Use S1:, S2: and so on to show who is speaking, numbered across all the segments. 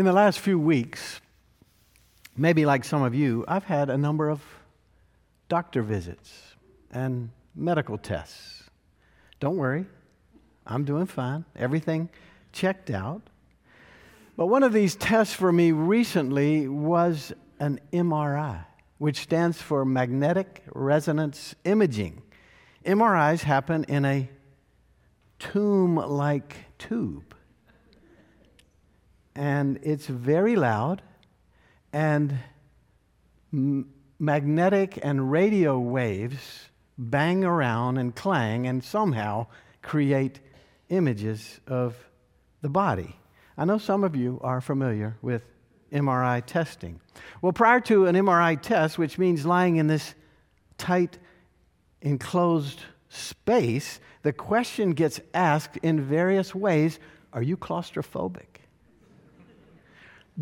S1: In the last few weeks, maybe like some of you, I've had a number of doctor visits and medical tests. Don't worry, I'm doing fine. Everything checked out. But one of these tests for me recently was an MRI, which stands for magnetic resonance imaging. MRIs happen in a tomb like tube. And it's very loud, and m- magnetic and radio waves bang around and clang and somehow create images of the body. I know some of you are familiar with MRI testing. Well, prior to an MRI test, which means lying in this tight, enclosed space, the question gets asked in various ways Are you claustrophobic?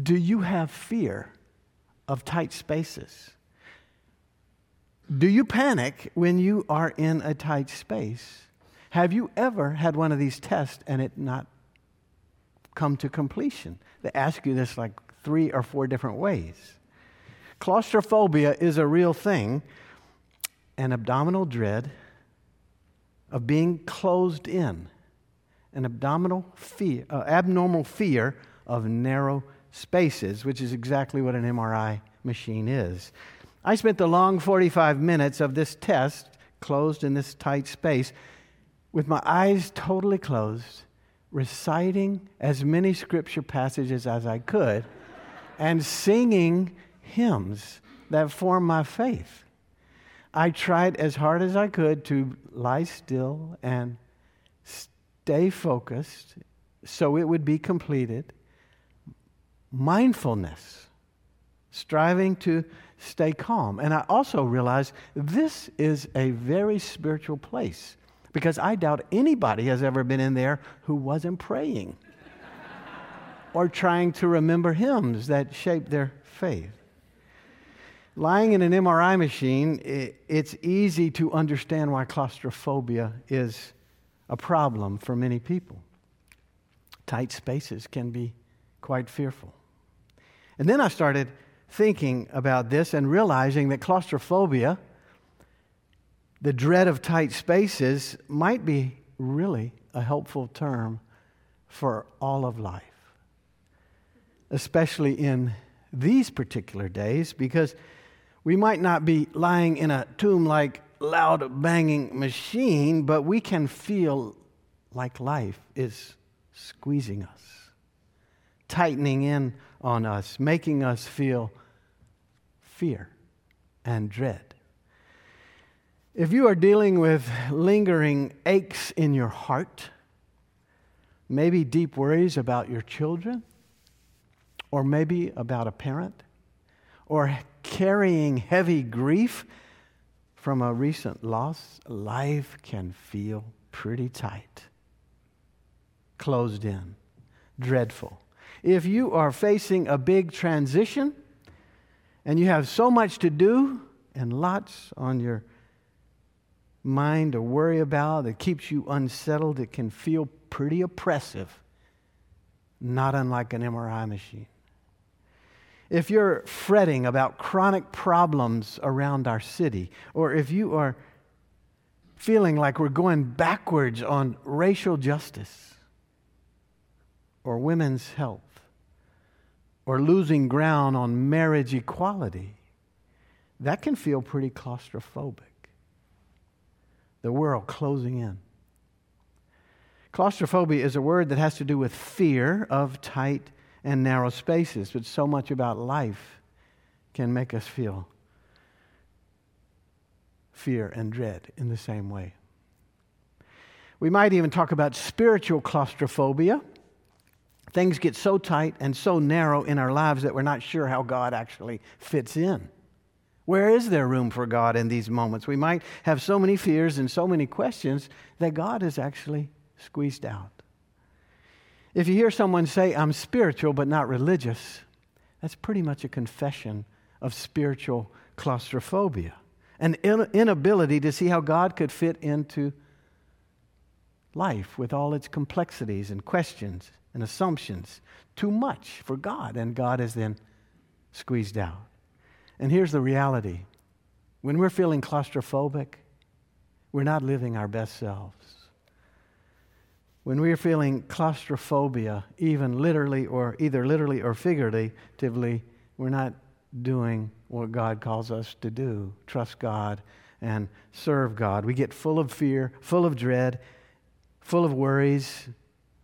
S1: Do you have fear of tight spaces? Do you panic when you are in a tight space? Have you ever had one of these tests and it not come to completion? They ask you this like three or four different ways. Claustrophobia is a real thing, an abdominal dread of being closed in, an abdominal fear, uh, abnormal fear of narrow spaces, which is exactly what an MRI machine is. I spent the long 45 minutes of this test closed in this tight space with my eyes totally closed, reciting as many scripture passages as I could and singing hymns that form my faith. I tried as hard as I could to lie still and stay focused so it would be completed. Mindfulness, striving to stay calm. And I also realized this is a very spiritual place because I doubt anybody has ever been in there who wasn't praying or trying to remember hymns that shaped their faith. Lying in an MRI machine, it's easy to understand why claustrophobia is a problem for many people. Tight spaces can be quite fearful. And then I started thinking about this and realizing that claustrophobia, the dread of tight spaces, might be really a helpful term for all of life, especially in these particular days, because we might not be lying in a tomb like loud banging machine, but we can feel like life is squeezing us, tightening in on us, making us feel fear and dread. If you are dealing with lingering aches in your heart, maybe deep worries about your children, or maybe about a parent, or carrying heavy grief from a recent loss, life can feel pretty tight, closed in, dreadful. If you are facing a big transition and you have so much to do and lots on your mind to worry about that keeps you unsettled, it can feel pretty oppressive, not unlike an MRI machine. If you're fretting about chronic problems around our city, or if you are feeling like we're going backwards on racial justice, or women's health, or losing ground on marriage equality, that can feel pretty claustrophobic. The world closing in. Claustrophobia is a word that has to do with fear of tight and narrow spaces, but so much about life can make us feel fear and dread in the same way. We might even talk about spiritual claustrophobia. Things get so tight and so narrow in our lives that we're not sure how God actually fits in. Where is there room for God in these moments? We might have so many fears and so many questions that God is actually squeezed out. If you hear someone say, I'm spiritual but not religious, that's pretty much a confession of spiritual claustrophobia, an inability to see how God could fit into life with all its complexities and questions and assumptions too much for God, and God is then squeezed out. And here's the reality when we're feeling claustrophobic, we're not living our best selves. When we're feeling claustrophobia, even literally or either literally or figuratively, we're not doing what God calls us to do trust God and serve God. We get full of fear, full of dread, full of worries.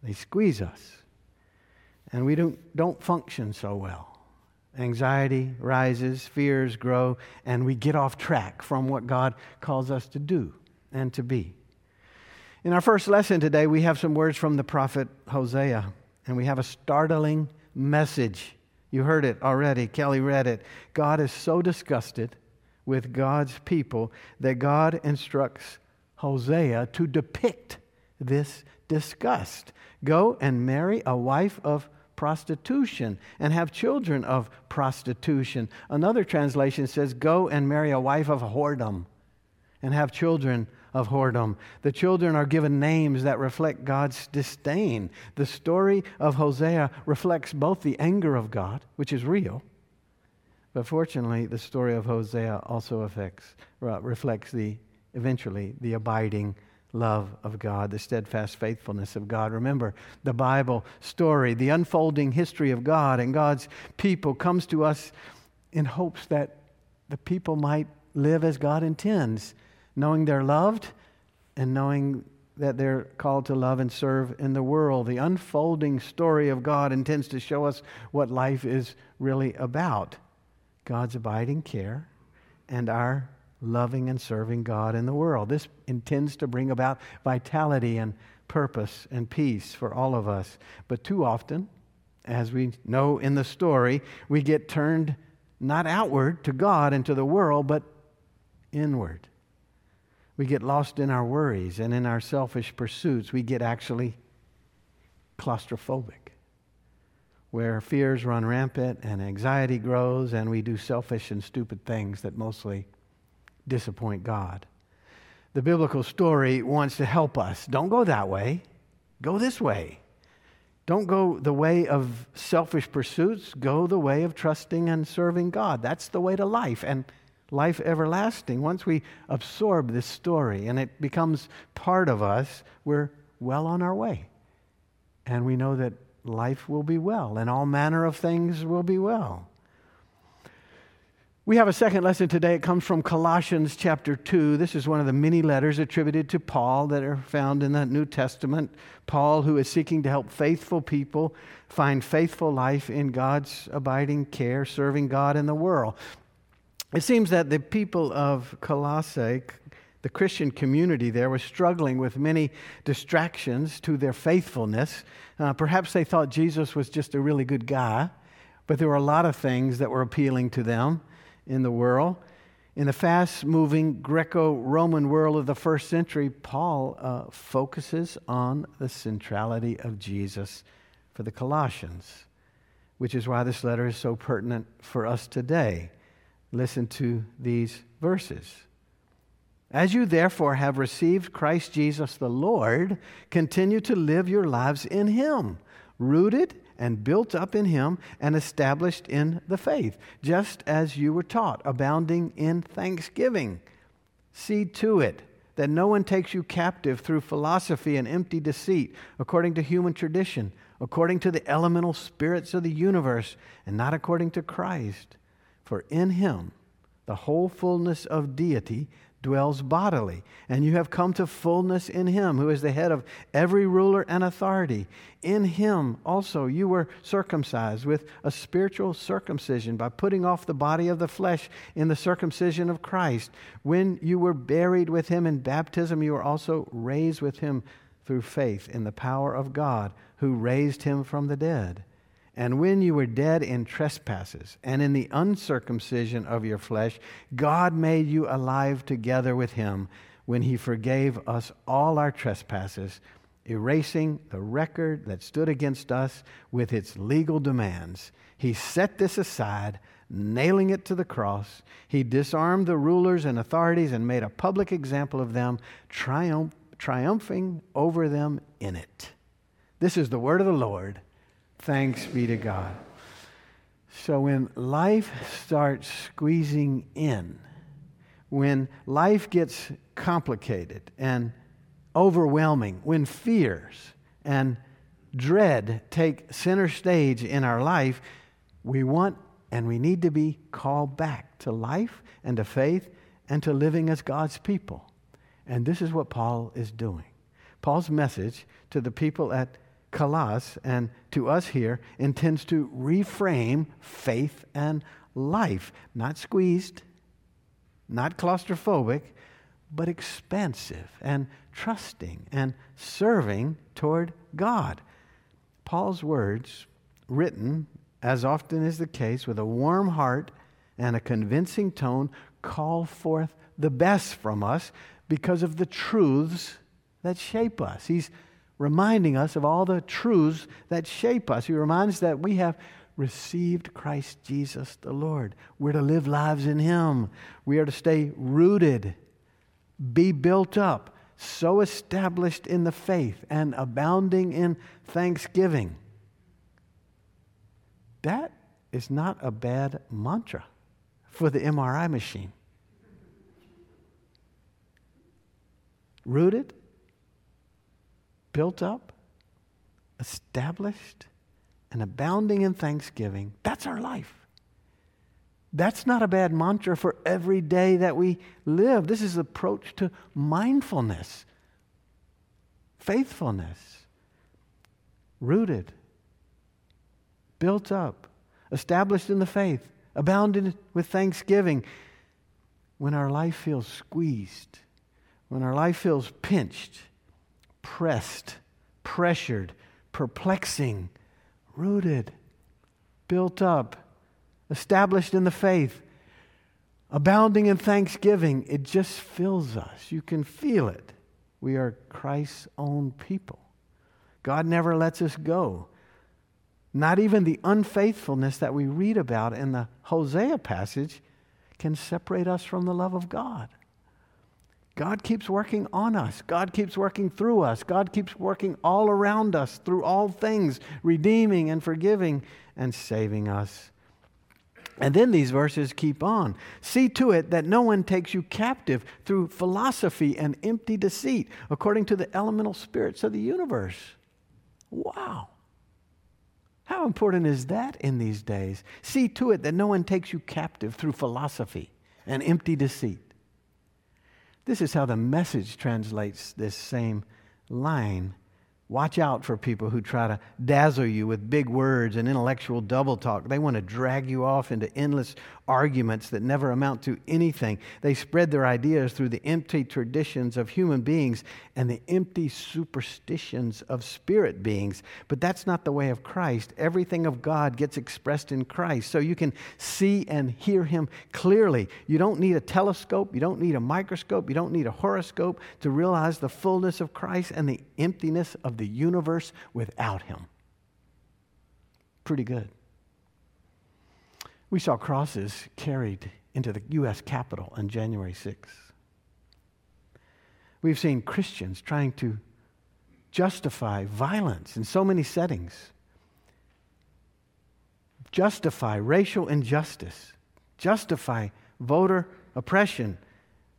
S1: They squeeze us. And we don't, don't function so well. Anxiety rises, fears grow, and we get off track from what God calls us to do and to be. In our first lesson today, we have some words from the prophet Hosea, and we have a startling message. You heard it already. Kelly read it. God is so disgusted with God's people that God instructs Hosea to depict this disgust. Go and marry a wife of prostitution and have children of prostitution. Another translation says, Go and marry a wife of whoredom and have children of whoredom. The children are given names that reflect God's disdain. The story of Hosea reflects both the anger of God, which is real, but fortunately, the story of Hosea also affects, uh, reflects the eventually the abiding love of God, the steadfast faithfulness of God. Remember, the Bible story, the unfolding history of God and God's people comes to us in hopes that the people might live as God intends, knowing they're loved and knowing that they're called to love and serve in the world. The unfolding story of God intends to show us what life is really about. God's abiding care, and our loving and serving God in the world. This intends to bring about vitality and purpose and peace for all of us. But too often, as we know in the story, we get turned not outward to God and to the world, but inward. We get lost in our worries and in our selfish pursuits. We get actually claustrophobic where fears run rampant and anxiety grows, and we do selfish and stupid things that mostly disappoint God. The biblical story wants to help us. Don't go that way, go this way. Don't go the way of selfish pursuits, go the way of trusting and serving God. That's the way to life and life everlasting. Once we absorb this story and it becomes part of us, we're well on our way. And we know that life will be well, and all manner of things will be well. We have a second lesson today. It comes from Colossians chapter 2. This is one of the many letters attributed to Paul that are found in the New Testament. Paul, who is seeking to help faithful people find faithful life in God's abiding care, serving God in the world. It seems that the people of Colossae the Christian community there was struggling with many distractions to their faithfulness. Uh, perhaps they thought Jesus was just a really good guy, but there were a lot of things that were appealing to them in the world. In the fast moving Greco Roman world of the first century, Paul uh, focuses on the centrality of Jesus for the Colossians, which is why this letter is so pertinent for us today. Listen to these verses. As you therefore have received Christ Jesus the Lord, continue to live your lives in Him, rooted and built up in Him and established in the faith, just as you were taught, abounding in thanksgiving. See to it that no one takes you captive through philosophy and empty deceit, according to human tradition, according to the elemental spirits of the universe, and not according to Christ. For in Him, the whole fullness of deity dwells bodily, and you have come to fullness in him, who is the head of every ruler and authority. In him also you were circumcised with a spiritual circumcision by putting off the body of the flesh in the circumcision of Christ. When you were buried with him in baptism, you were also raised with him through faith in the power of God, who raised him from the dead. And when you were dead in trespasses and in the uncircumcision of your flesh, God made you alive together with him when he forgave us all our trespasses, erasing the record that stood against us with its legal demands. He set this aside, nailing it to the cross. He disarmed the rulers and authorities and made a public example of them, triumph, triumphing over them in it. This is the word of the Lord. Thanks be to God. So when life starts squeezing in, when life gets complicated and overwhelming, when fears and dread take center stage in our life, we want and we need to be called back to life and to faith and to living as God's people. And this is what Paul is doing. Paul's message to the people at Colossae and to us here intends to reframe faith and life, not squeezed, not claustrophobic, but expansive and trusting and serving toward God. Paul's words, written as often is the case with a warm heart and a convincing tone, call forth the best from us because of the truths that shape us. He's reminding us of all the truths that shape us. He reminds us that we have received Christ Jesus the Lord. We're to live lives in Him. We are to stay rooted, be built up, so established in the faith, and abounding in thanksgiving. That is not a bad mantra for the MRI machine. Rooted, built up, established, and abounding in thanksgiving. That's our life. That's not a bad mantra for every day that we live. This is approach to mindfulness, faithfulness, rooted, built up, established in the faith, abounded with thanksgiving. When our life feels squeezed, when our life feels pinched, pressed, pressured, perplexing, rooted, built up, established in the faith, abounding in thanksgiving, it just fills us. You can feel it. We are Christ's own people. God never lets us go. Not even the unfaithfulness that we read about in the Hosea passage can separate us from the love of God. God keeps working on us. God keeps working through us. God keeps working all around us through all things, redeeming and forgiving and saving us. And then these verses keep on. See to it that no one takes you captive through philosophy and empty deceit, according to the elemental spirits of the universe. Wow. How important is that in these days? See to it that no one takes you captive through philosophy and empty deceit. This is how the message translates this same line Watch out for people who try to dazzle you with big words and intellectual double talk. They want to drag you off into endless arguments that never amount to anything. They spread their ideas through the empty traditions of human beings and the empty superstitions of spirit beings. But that's not the way of Christ. Everything of God gets expressed in Christ. So you can see and hear Him clearly. You don't need a telescope, you don't need a microscope, you don't need a horoscope to realize the fullness of Christ and the emptiness of the universe without him. Pretty good. We saw crosses carried into the U.S. Capitol on January 6th. We've seen Christians trying to justify violence in so many settings, justify racial injustice, justify voter oppression,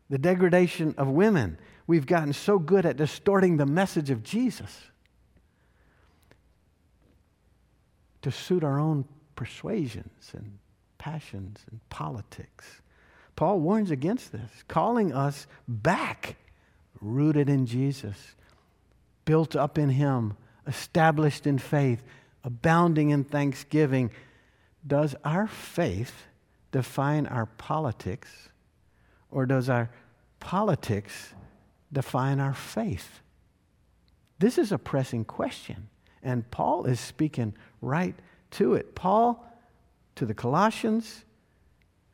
S1: the degradation of women. We've gotten so good at distorting the message of Jesus. to suit our own persuasions and passions and politics. Paul warns against this, calling us back, rooted in Jesus, built up in Him, established in faith, abounding in thanksgiving. Does our faith define our politics, or does our politics define our faith? This is a pressing question. And Paul is speaking right to it. Paul, to the Colossians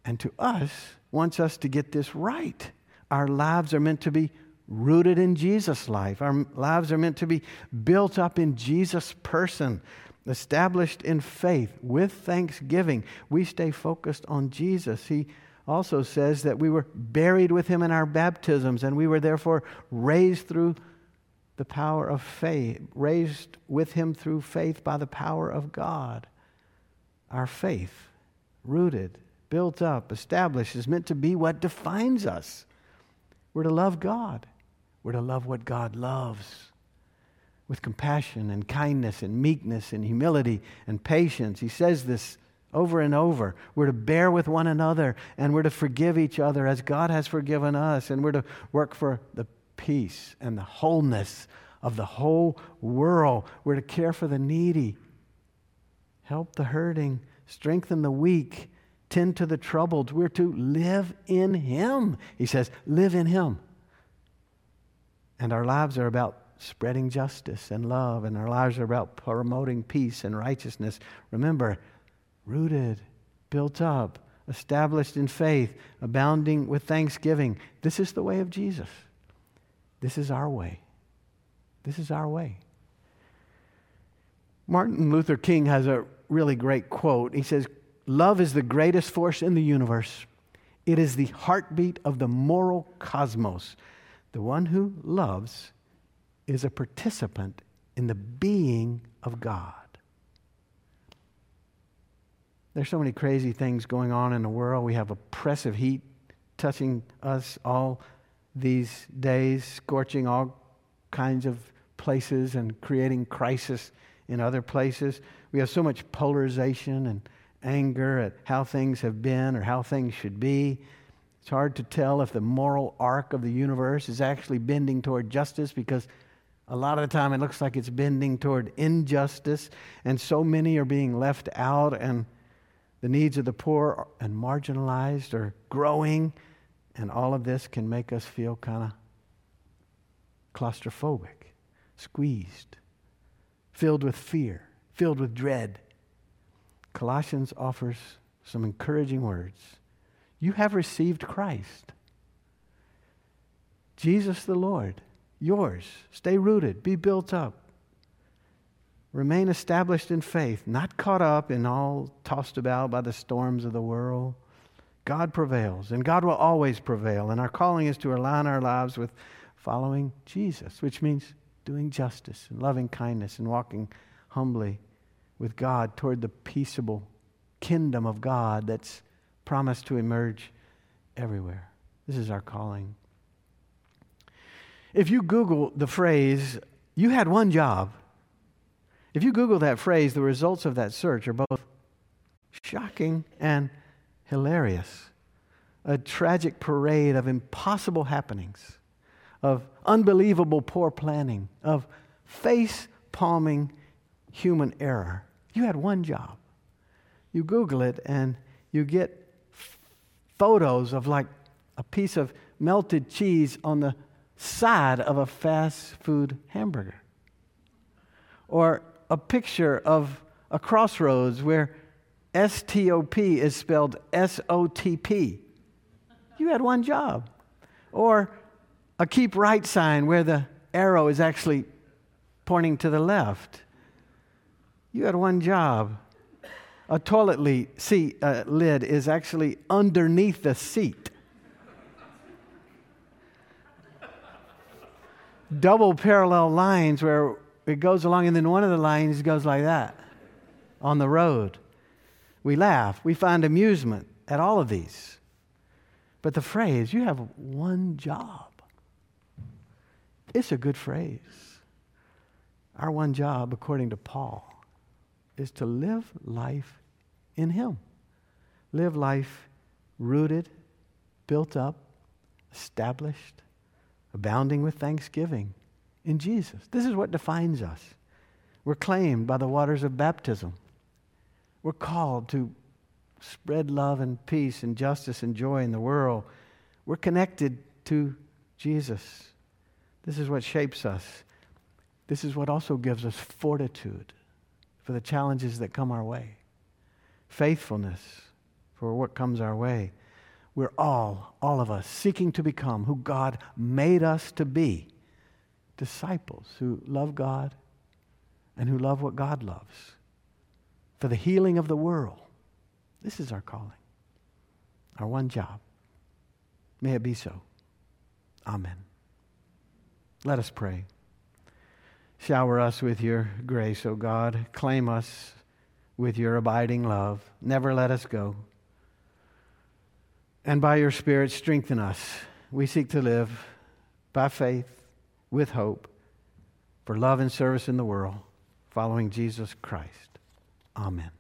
S1: and to us, wants us to get this right. Our lives are meant to be rooted in Jesus' life. Our lives are meant to be built up in Jesus' person, established in faith with thanksgiving. We stay focused on Jesus. He also says that we were buried with him in our baptisms and we were therefore raised through the power of faith, raised with him through faith by the power of God. Our faith, rooted, built up, established, is meant to be what defines us. We're to love God. We're to love what God loves with compassion and kindness and meekness and humility and patience. He says this over and over. We're to bear with one another and we're to forgive each other as God has forgiven us. And we're to work for the peace and the wholeness of the whole world. We're to care for the needy, help the hurting, strengthen the weak, tend to the troubled. We're to live in Him. He says, live in Him. And our lives are about spreading justice and love, and our lives are about promoting peace and righteousness. Remember, rooted, built up, established in faith, abounding with thanksgiving. This is the way of Jesus. This is our way. This is our way. Martin Luther King has a really great quote. He says, Love is the greatest force in the universe. It is the heartbeat of the moral cosmos. The one who loves is a participant in the being of God. There's so many crazy things going on in the world. We have oppressive heat touching us all these days, scorching all kinds of places and creating crisis in other places. We have so much polarization and anger at how things have been or how things should be. It's hard to tell if the moral arc of the universe is actually bending toward justice because a lot of the time it looks like it's bending toward injustice, and so many are being left out, and the needs of the poor and marginalized are growing, and all of this can make us feel kind of claustrophobic, squeezed, filled with fear, filled with dread. Colossians offers some encouraging words. You have received Christ, Jesus the Lord, yours. Stay rooted, be built up. Remain established in faith, not caught up in all tossed about by the storms of the world. God prevails, and God will always prevail. And our calling is to align our lives with following Jesus, which means doing justice and loving kindness and walking humbly with God toward the peaceable kingdom of God that's promised to emerge everywhere. This is our calling. If you Google the phrase, you had one job, if you Google that phrase, the results of that search are both shocking and hilarious. A tragic parade of impossible happenings, of unbelievable poor planning, of face palming human error. You had one job. You Google it and you get photos of like a piece of melted cheese on the side of a fast food hamburger. Or a picture of a crossroads where STOP is spelled SOTP. You had one job. Or a keep right sign where the arrow is actually pointing to the left. You had one job. A toilet seat, uh, lid is actually underneath the seat. Double parallel lines where it goes along, and then one of the lines goes like that on the road. We laugh, we find amusement at all of these. But the phrase, you have one job, it's a good phrase. Our one job, according to Paul, is to live life in Him. Live life rooted, built up, established, abounding with thanksgiving in Jesus. This is what defines us. We're claimed by the waters of baptism. We're called to spread love and peace and justice and joy in the world. We're connected to Jesus. This is what shapes us. This is what also gives us fortitude for the challenges that come our way, faithfulness for what comes our way. We're all, all of us, seeking to become who God made us to be disciples who love God and who love what God loves for the healing of the world. This is our calling, our one job. May it be so. Amen. Let us pray. Shower us with your grace, O God. Claim us with your abiding love. Never let us go. And by your Spirit, strengthen us. We seek to live by faith with hope for love and service in the world following Jesus Christ. Amen.